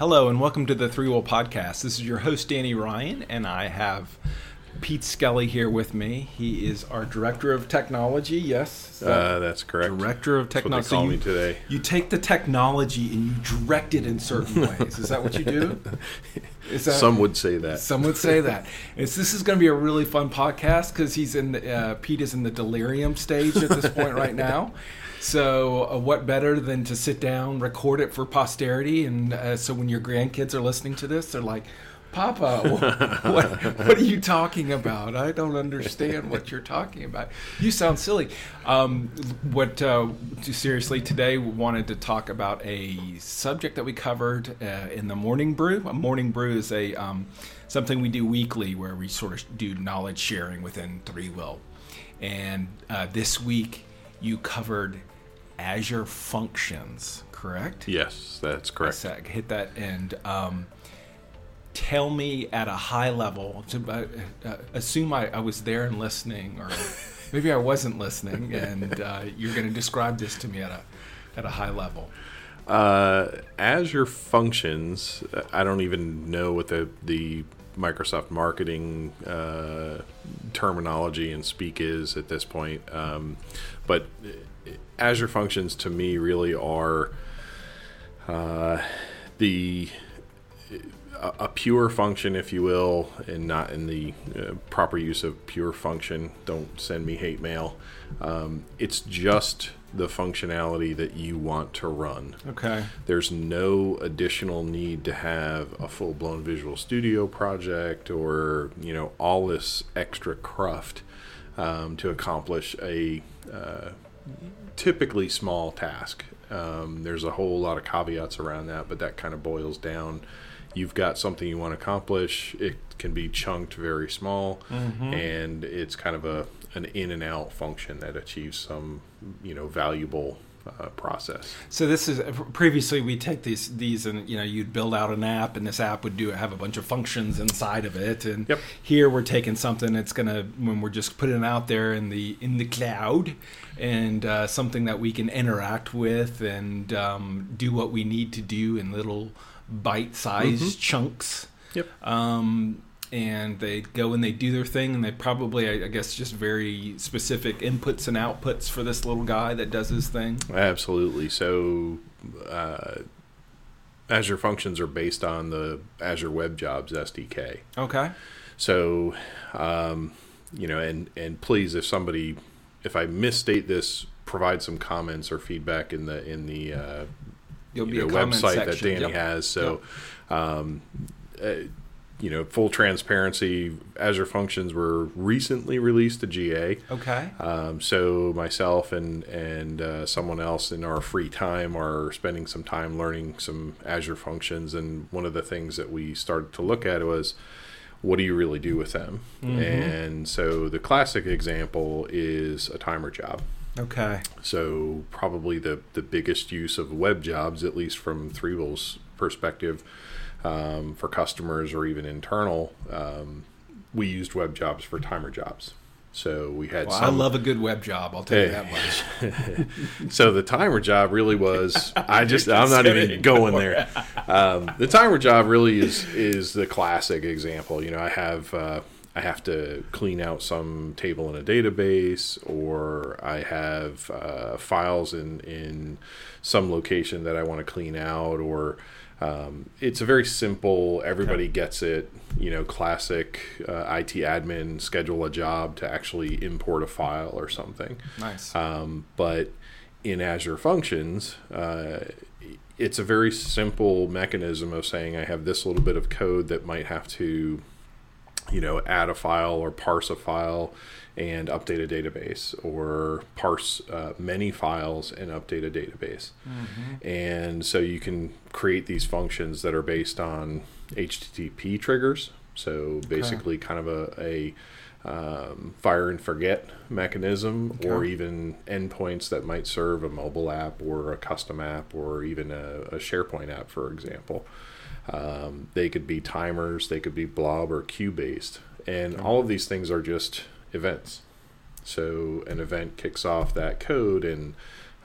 Hello, and welcome to the ThreeWill Podcast. This is your host, Danny Ryan, and I have Pete Skelly here with me. He is our Director of Technology. Yes? Uh, that's correct. Director of That's what Technology. they call you, me today. you take the technology and you direct it in certain ways. Is that what you do? Is that, Some would say that. Some would say that. It's, this is going to be a really fun podcast because he's in the, uh, Pete is in the delirium stage at this point right now. So, uh, what better than to sit down, record it for posterity, and uh, so when your grandkids are listening to this, they're like, "Papa, wh- what, what are you talking about? I don't understand what you're talking about. You sound silly." Um, what uh, seriously today we wanted to talk about a subject that we covered uh, in the morning brew. A morning brew is a um, something we do weekly where we sort of do knowledge sharing within ThreeWill. And uh, this week you covered Azure Functions, correct? Yes, that's correct. Hit that and um, tell me at a high level. To, uh, uh, assume I, I was there and listening, or maybe I wasn't listening, and uh, you're going to describe this to me at a at a high level. Uh, Azure Functions. uh, I don't even know what the the Microsoft marketing uh, terminology and speak is at this point. Um, but Azure Functions to me really are uh, the a, a pure function, if you will, and not in the uh, proper use of pure function. Don't send me hate mail. Um, it's just the functionality that you want to run. Okay. There's no additional need to have a full blown Visual Studio project or you know all this extra cruft um, to accomplish a uh, typically small task. Um, there's a whole lot of caveats around that, but that kind of boils down. You've got something you want to accomplish. It can be chunked very small, and it's kind of a an in and out function that achieves some you know valuable uh, process. So this is previously we take these these and you know you'd build out an app and this app would do have a bunch of functions inside of it and Yep. here we're taking something that's gonna when we're just putting it out there in the in the cloud and uh, something that we can interact with and um, do what we need to do in little bite-sized chunks. Yep. Um, and they go and they do their thing, and they probably, I I guess, just very specific inputs and outputs for this little guy that does his thing. Absolutely. So, uh, Azure Functions are based on the Azure Web Jobs SDK. Okay. So, um, you know, and and please, if somebody, if I misstate this, provide some comments or feedback in the in the uh, you be know, website that. Danny Yep. has. So, um, uh, you know, full transparency, Azure Functions were recently released to GA. Okay. Um, so myself and and uh, someone else in our free time are spending some time learning some Azure functions. And one of the things that we started to look at was, what do you really do with them? And so the classic example is a timer job. Okay. So probably the the biggest use of web jobs, at least from ThreeWill's perspective, um, for customers or even internal, um, we used web jobs for timer jobs. So we had Well, I love a good web job. I'll tell you that much. so the timer job really was. I just I'm not even going there. Um, the timer job really is is the classic example. You know, I have. Uh, I have to clean out some table in a database, or I have uh, files in in some location that I want to clean out, or um, it's a very simple. Everybody gets it. You know, classic uh, IT admin schedule a job to actually import a file or something. Nice. Um, but in Azure Functions, uh, it's a very simple mechanism of saying I have this little bit of code that might have to, you know, add a file or parse a file and update a database, or parse uh, many files and update a database. And so you can create these functions that are based on HTTP triggers. So basically, kind of a, a um, fire and forget mechanism, or even endpoints that might serve a mobile app or a custom app or even a, a SharePoint app, for example. Um, they could be timers, they could be blob or queue based, and all of these things are just events. So an event kicks off that code, and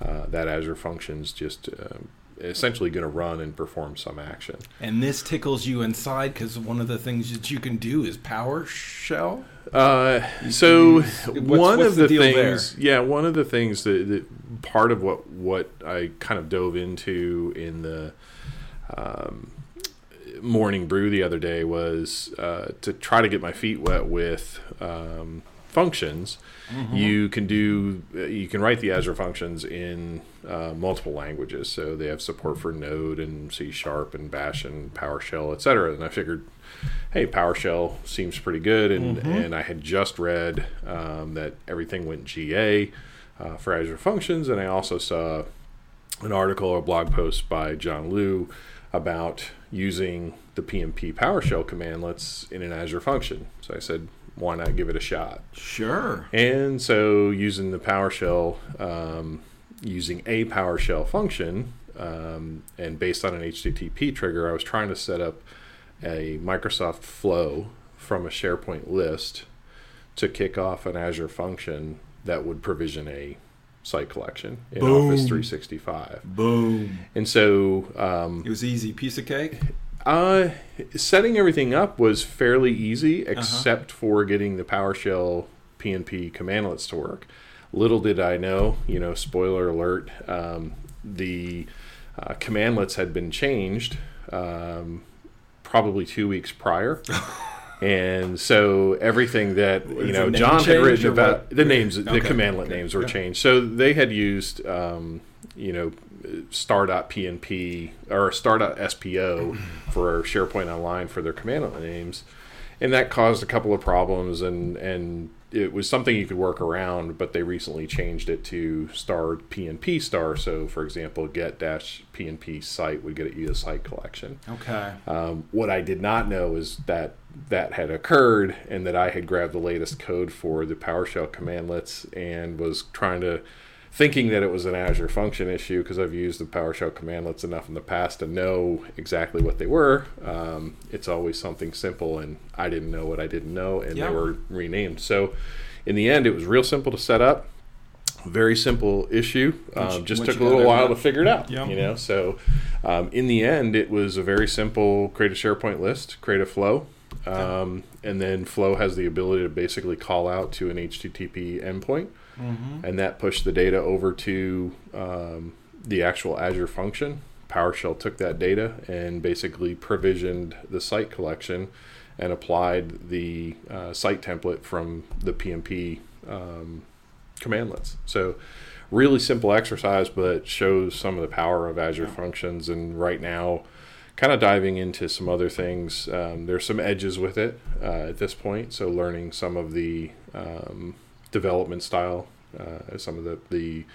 uh, that Azure Functions just uh, essentially going to run and perform some action. And this tickles you inside because one of the things that you can do is PowerShell. Uh, so What's- one what's of the the, things, yeah, one of the things that, that part of what what I kind of dove into in the um, morning brew the other day was uh, to try to get my feet wet with um, functions. You can do you can write the Azure functions in uh, multiple languages, so they have support for Node and C Sharp and Bash and PowerShell, et cetera. And I figured, hey, PowerShell seems pretty good, and and I had just read um, that everything went GA uh, for Azure Functions, and I also saw an article or blog post by John Liu about using the PNP PowerShell commandlets in an Azure function. So I said, why not give it a shot? Sure. And so using the PowerShell, um, using a PowerShell function, um, and based on an HTTP trigger, I was trying to set up a Microsoft flow from a SharePoint list to kick off an Azure function that would provision a site collection in Boom. Office 365. Boom. And so um, It was easy. Piece of cake. uh, setting everything up was fairly easy, Uh-huh. except for getting the PowerShell PNP commandlets to work. Little did I know, you know, spoiler alert, um, the uh, commandlets had been changed um, probably two weeks prior. And so everything that you know John had written about the names, the commandlet Okay. names were Yeah. changed. So they had used um, you know star.pnp or star.spo for SharePoint Online for their commandlet names, and that caused a couple of problems. And and it was something you could work around, but they recently changed it to star PNP star. So for example, get dash PNP site would get you the site collection. Okay. Um, what I did not know is that that had occurred and that I had grabbed the latest code for the PowerShell commandlets and was trying to thinking that it was an Azure function issue because I've used the PowerShell commandlets enough in the past to know exactly what they were. Um, it's always something simple, and I didn't know what I didn't know, and Yeah. they were renamed. So, in the end, it was real simple to set up. Very simple issue. Um, just took a little while to figure it out. Yeah. You know, so um, in the end, it was a very simple: create a SharePoint list, create a flow, um, and then Flow has the ability to basically call out to an HTTP endpoint, and that pushed the data over to um, the actual Azure function. PowerShell took that data and basically provisioned the site collection and applied the uh, site template from the PNP um, commandlets. So, really simple exercise, but shows some of the power of Azure functions. And right now, kind of diving into some other things. Um, there's some edges with it uh, at this point. So, learning some of the um, development style, some of the the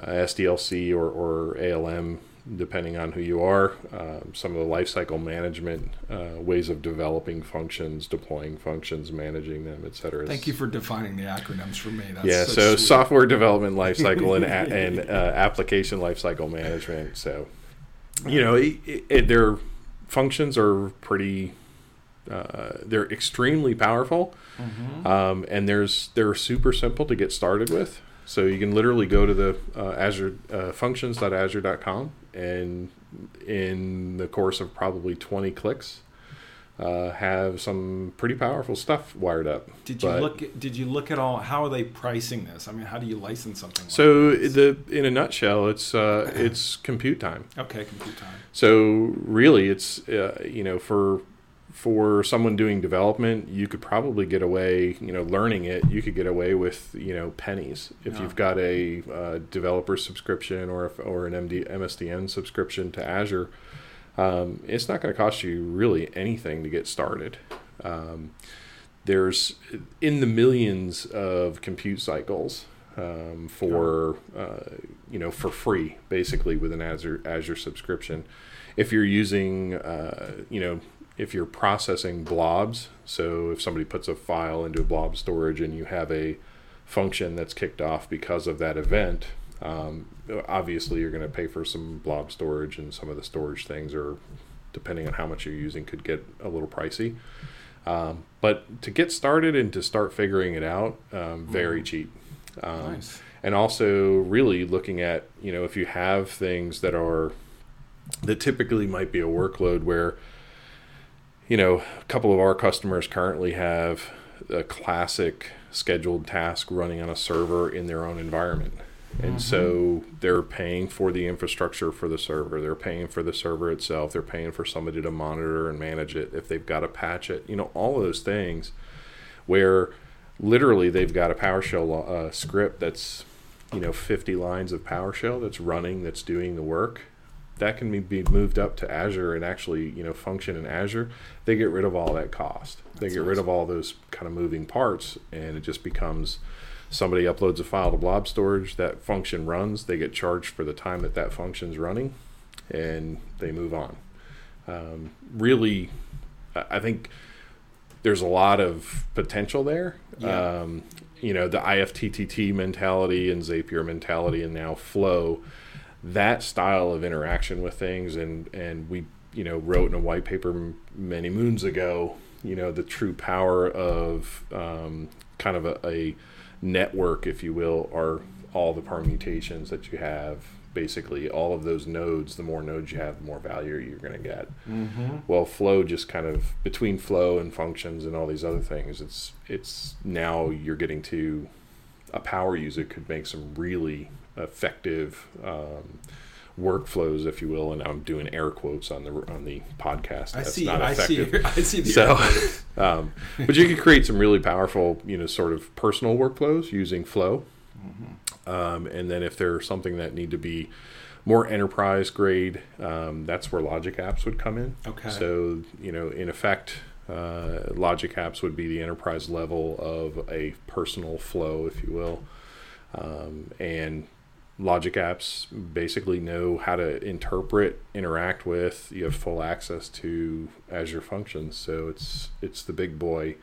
uh, SDLC or, or ALM, depending on who you are. Um, some of the lifecycle management uh, ways of developing functions, deploying functions, managing them, et cetera. Thank you for defining the acronyms for me. That's Yeah, so sweet- software development lifecycle and a- and uh, application lifecycle management. So, you know, it, it, their functions are pretty. Uh, they're extremely powerful, Mm-hmm. um, and there's they're super simple to get started with. So you can literally go to the uh, Azure uh, functions.azure.com and in the course of probably 20 clicks, uh, have some pretty powerful stuff wired up. Did you But- look? At, did you look at all? How are they pricing this? I mean, how do you license something? Like So the in a nutshell, it's uh, it's compute time. okay, compute time. So really, it's uh, you know for for someone doing development, you could probably get away. You know, learning it, you could get away with you know pennies if Yeah. you've got a uh, developer subscription or if, or an MD, MSDN subscription to Azure. Um, it's not going to cost you really anything to get started. Um, there's in the millions of compute cycles um, for uh, you know for free basically with an Azure Azure subscription. If you're using uh, you know if you're processing blobs, so if somebody puts a file into a blob storage and you have a function that's kicked off because of that event, um, obviously you're going to pay for some blob storage and some of the storage things are depending on how much you're using could get a little pricey. Um, but to get started and to start figuring it out um, very cheap. Um, Nice. and also really looking at you know if you have things that are that typically might be a workload where you know a couple of our customers currently have a classic scheduled task running on a server in their own environment. And so they're paying for the infrastructure for the server. They're paying for the server itself. They're paying for somebody to monitor and manage it if they've got to patch it. You know all of those things where literally they've got a PowerShell uh, script that's you know 50 lines of PowerShell that's running that's doing the work that can be, moved up to Azure and actually you know function in Azure they get rid of all that cost they That's get rid of all those kind of moving parts and it just becomes somebody uploads a file to blob storage that function runs they get charged for the time that that function's running and they move on um, really I I think there's a lot of potential there. Yeah. Um, you know, the IFTTT mentality and Zapier mentality and now Flow, that style of interaction with things. And, and we, you know, wrote in a white paper m- many moons ago, you know, the true power of um, kind of a, a network, if you will, are all the permutations that you have. Basically, all of those nodes, the more nodes you have, the more value you're going to get. Mm-hmm. Well, flow just kind of between flow and functions and all these other things, it's it's now you're getting to a power user could make some really effective um, workflows, if you will. And I'm doing air quotes on the on the podcast. I That's see. not I see. effective. I see the. So, um, but you can create some really powerful, you know, sort of personal workflows using Flow. Um, and then if there's something that need to be more enterprise grade, um, that's where Logic Apps would come in. Okay. So, you know, in effect, uh, Logic Apps would be the enterprise level of a personal flow, if you will. Um, and Logic Apps basically know how to interpret, interact with. You have full access to Azure functions, so it's it's the big boy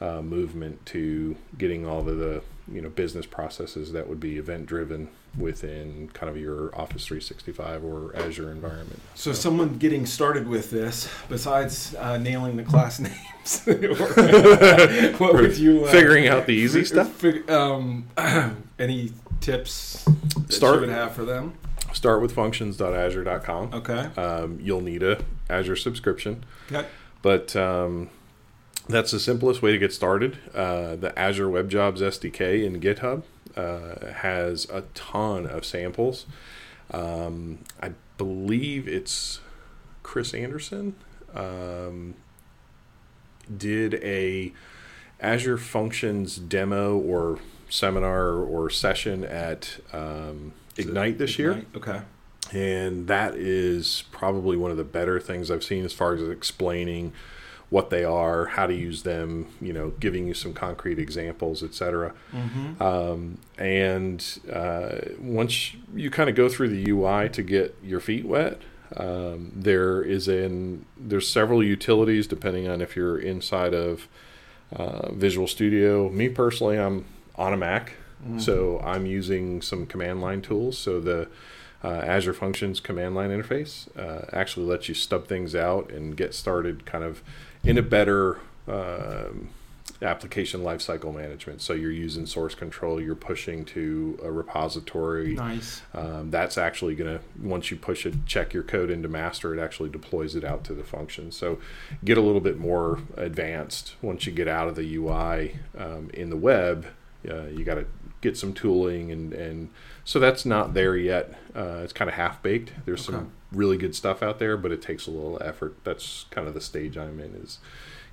uh, movement to getting all of the you know business processes that would be event driven within kind of your Office 365 or Azure environment. So, someone getting started with this, besides uh, nailing the class names, or- what would you uh, Figuring out the easy stuff. um, any tips that Start- you would have for them? Start with functions.azure.com. Okay. Um, you'll need a Azure subscription. Okay. But um, that's the simplest way to get started. Uh, the Azure Web Jobs SDK in GitHub uh, has a ton of samples. Um, I believe it's Chris Anderson um, did a Azure Functions demo or seminar or session at um, Ignite this year Okay. and that is probably one of the better things I've seen as far as explaining what they are, how to use them, you know, giving you some concrete examples, etc. Mm-hmm. Um, and uh, once you kind of go through the UI to get your feet wet, um, there is an there's several utilities depending on if you're inside of uh, Visual Studio. Me personally, I'm on a Mac, so I'm using some command line tools. So the uh, Azure Functions command line interface uh, actually lets you stub things out and get started kind of in a better um, application lifecycle management. So you're using source control, you're pushing to a repository. Nice. Um, that's actually going to, once you push it, check your code into master, it actually deploys it out to the function. So get a little bit more advanced once you get out of the UI um, in the web. Uh, you got to get some tooling, and, and so that's not there yet. Uh, it's kind of half baked. There's Okay. some really good stuff out there, but it takes a little effort. That's kind of the stage I'm in is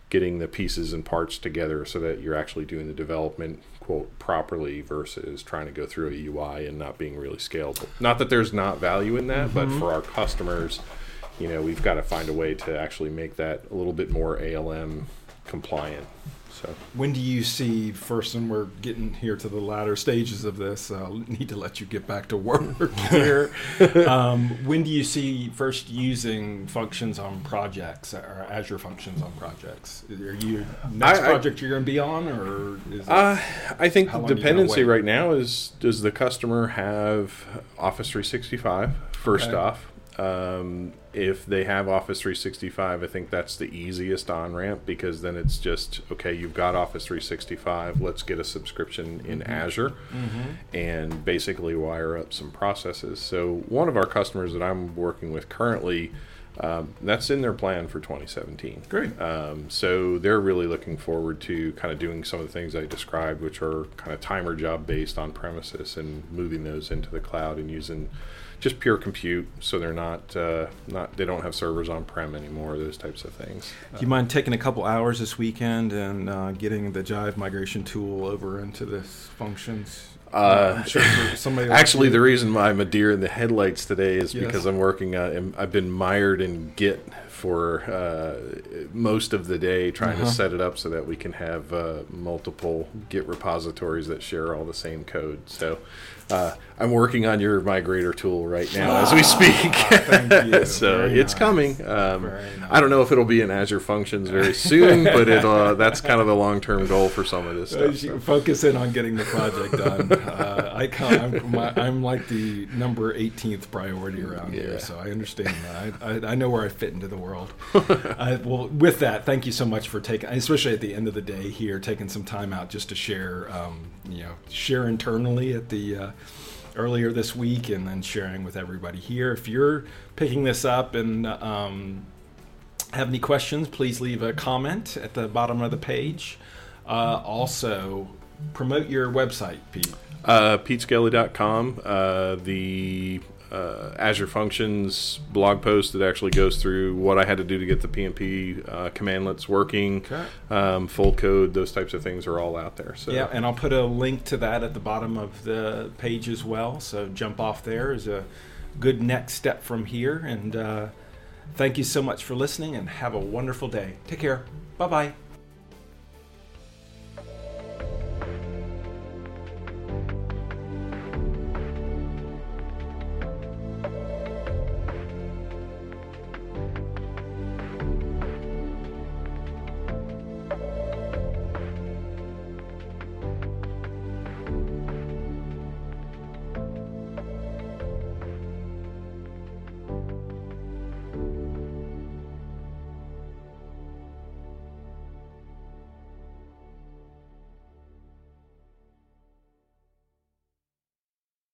getting the pieces and parts together so that you're actually doing the development quote properly versus trying to go through a UI and not being really scalable. Not that there's not value in that, but for our customers, you know, we've got to find a way to actually make that a little bit more ALM compliant. So When do you see first, and we're getting here to the latter stages of this? I'll need to let you get back to work here. um, when do you see first using functions on projects or Azure functions on projects? Are you next I- I- project you're going to be on, or is it, Uh, I think the long are you gonna dependency right now is does the customer have Office 365 first Okay. off? Um, if they have Office 365, I think that's the easiest on ramp because then it's just okay. You've got Office 365. Let's get a subscription in Azure, and basically wire up some processes. So one of our customers that I'm working with currently. Um, that's in their plan for 2017. Great. Um, so they're really looking forward to kind of doing some of the things I described, which are kind of timer job based on premises and moving those into the cloud and using just pure compute. So they're not uh, not they don't have servers on prem anymore. Those types of things. Do you mind taking a couple hours this weekend and uh, getting the Jive migration tool over into this functions? Uh, sure for somebody like Actually, the reason why I'm a deer in the headlights today is Yes. because I'm working. Uh, I've been mired in Git for uh, most of the day, trying Uh-huh. to set it up so that we can have uh, multiple Git repositories that share all the same code. So uh, I'm working on your migrator tool right now as we speak. thank you. so Very it's nice. coming. Um, nice. I don't know if it'll be in Azure Functions very soon, but it uh, that's kind of the long term goal for some of this Uh, stuff. so. Focus in on getting the project done. uh, I come, I'm, my, I'm like the number 18th priority around Yeah. here, so I understand that. I, I, I know where I fit into the world. uh, well, with that, thank you so much for taking, especially at the end of the day here, taking some time out just to share, um, you know, share internally at the. Earlier this week and then sharing with everybody here if you're picking this up and um, have any questions, please leave a comment at the bottom of the page. Uh, also, promote your website, Pete. Uh. Uh, the uh, Azure Functions blog post that actually goes through what I had to do to get the PNP uh, commandlets working, Okay. um, full code, those types of things are all out there. So Yeah, and I'll put a link to that at the bottom of the page as well. So jump off there is a good next step from here. And uh, thank you so much for listening and have a wonderful day. Take care. Bye bye.